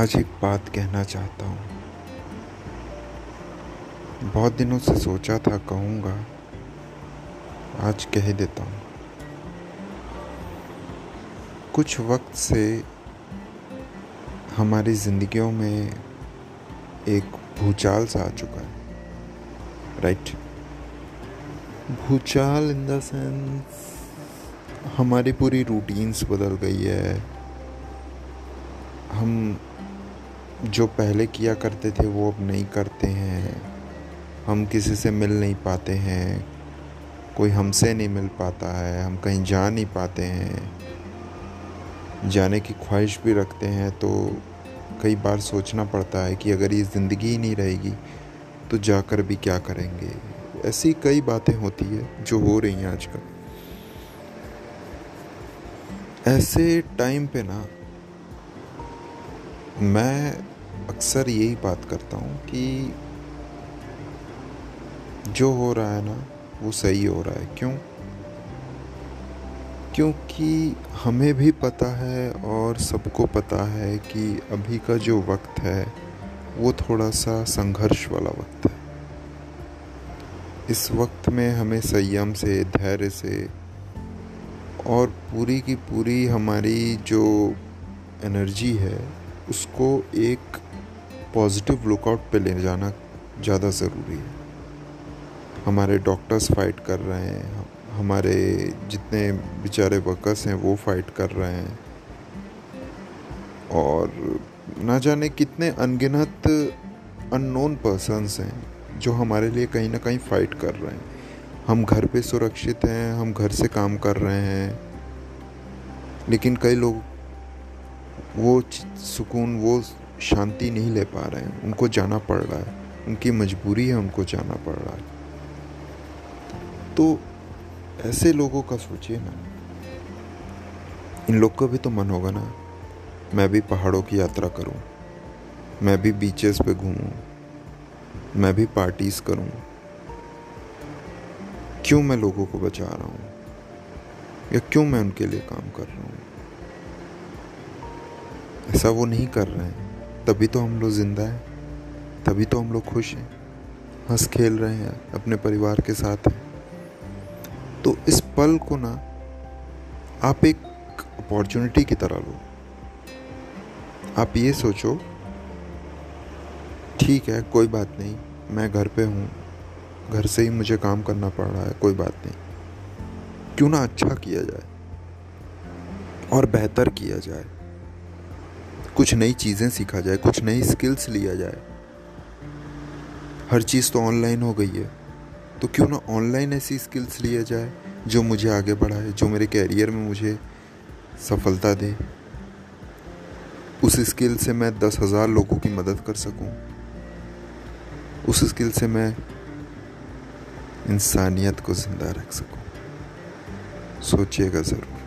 आज एक बात कहना चाहता हूँ। बहुत दिनों से सोचा था कहूँगा, आज कह देता हूँ। कुछ वक्त से हमारी ज़िंदगियों में एक भूचाल सा आ चुका है राइट भूचाल इन द सेंस हमारी पूरी रूटीन्स बदल गई है। हम जो पहले किया करते थे, वो अब नहीं करते हैं। हम किसी से मिल नहीं पाते हैं। कोई हमसे नहीं मिल पाता है। हम कहीं जा नहीं पाते हैं। जाने की ख्वाहिश भी रखते हैं तो कई बार सोचना पड़ता है कि अगर ये ज़िंदगी ही नहीं रहेगी तो जाकर भी क्या करेंगे? ऐसी कई बातें होती है जो हो रही हैं आजकल। ऐसे टाइम पे ना, मैं अक्सर यही बात करता हूँ कि जो हो रहा है ना, वो सही हो रहा है। क्यों? क्योंकि हमें भी पता है और सबको पता है कि अभी का जो वक्त है, वो थोड़ा सा संघर्ष वाला वक्त है। इस वक्त में हमें संयम से, धैर्य से और पूरी की पूरी हमारी जो एनर्जी है, उसको एक पॉजिटिव लुकआउट पे ले जाना ज़्यादा ज़रूरी है। हमारे डॉक्टर्स फाइट कर रहे हैं, हमारे जितने बेचारे वर्कर्स हैं, वो फाइट कर रहे हैं। और ना जाने कितने अनगिनत अननोन पर्सनस हैं जो हमारे लिए कहीं ना कहीं फ़ाइट कर रहे हैं। हम घर पे सुरक्षित हैं, हम घर से काम कर रहे हैं, लेकिन कई लोग वो सुकून, वो शांति नहीं ले पा रहे हैं। उनको जाना पड़ रहा है। उनकी मजबूरी है, उनको जाना पड़ रहा है। तो ऐसे लोगों का सोचिए ना। इन लोग का भी तो मन होगा ना, मैं भी पहाड़ों की यात्रा करूँ। मैं भी बीचेस पे घूमूं। मैं भी पार्टीज़ करूँ। क्यों मैं लोगों को बचा रहा हूँ? या क्यों मैं उनके लिए काम कर रहा हूँ? ऐसा वो नहीं कर रहे हैं। तभी तो हम लोग ज़िंदा हैं। तभी तो हम लोग खुश हैं। हंस खेल रहे हैं, अपने परिवार के साथ हैं। तो इस पल को ना, आप एक अपॉर्चुनिटी की तरह लो। आप ये सोचो, ठीक है, कोई बात नहीं, मैं घर पे हूँ। घर से ही मुझे काम करना पड़ रहा है, कोई बात नहीं। क्यों ना अच्छा किया जाए और बेहतर किया जाए। कुछ नई चीज़ें सीखा जाए, कुछ नई स्किल्स लिया जाए। हर चीज़ तो ऑनलाइन हो गई है। तो क्यों ना ऑनलाइन ऐसी स्किल्स लिया जाए, जो मुझे आगे बढ़ाए, जो मेरे कैरियर में मुझे सफलता दे। उस स्किल से मैं दस हज़ार लोगों की मदद कर सकूँ। उस स्किल से मैं इंसानियत को ज़िंदा रख सकूँ। सोचिएगा ज़रूर।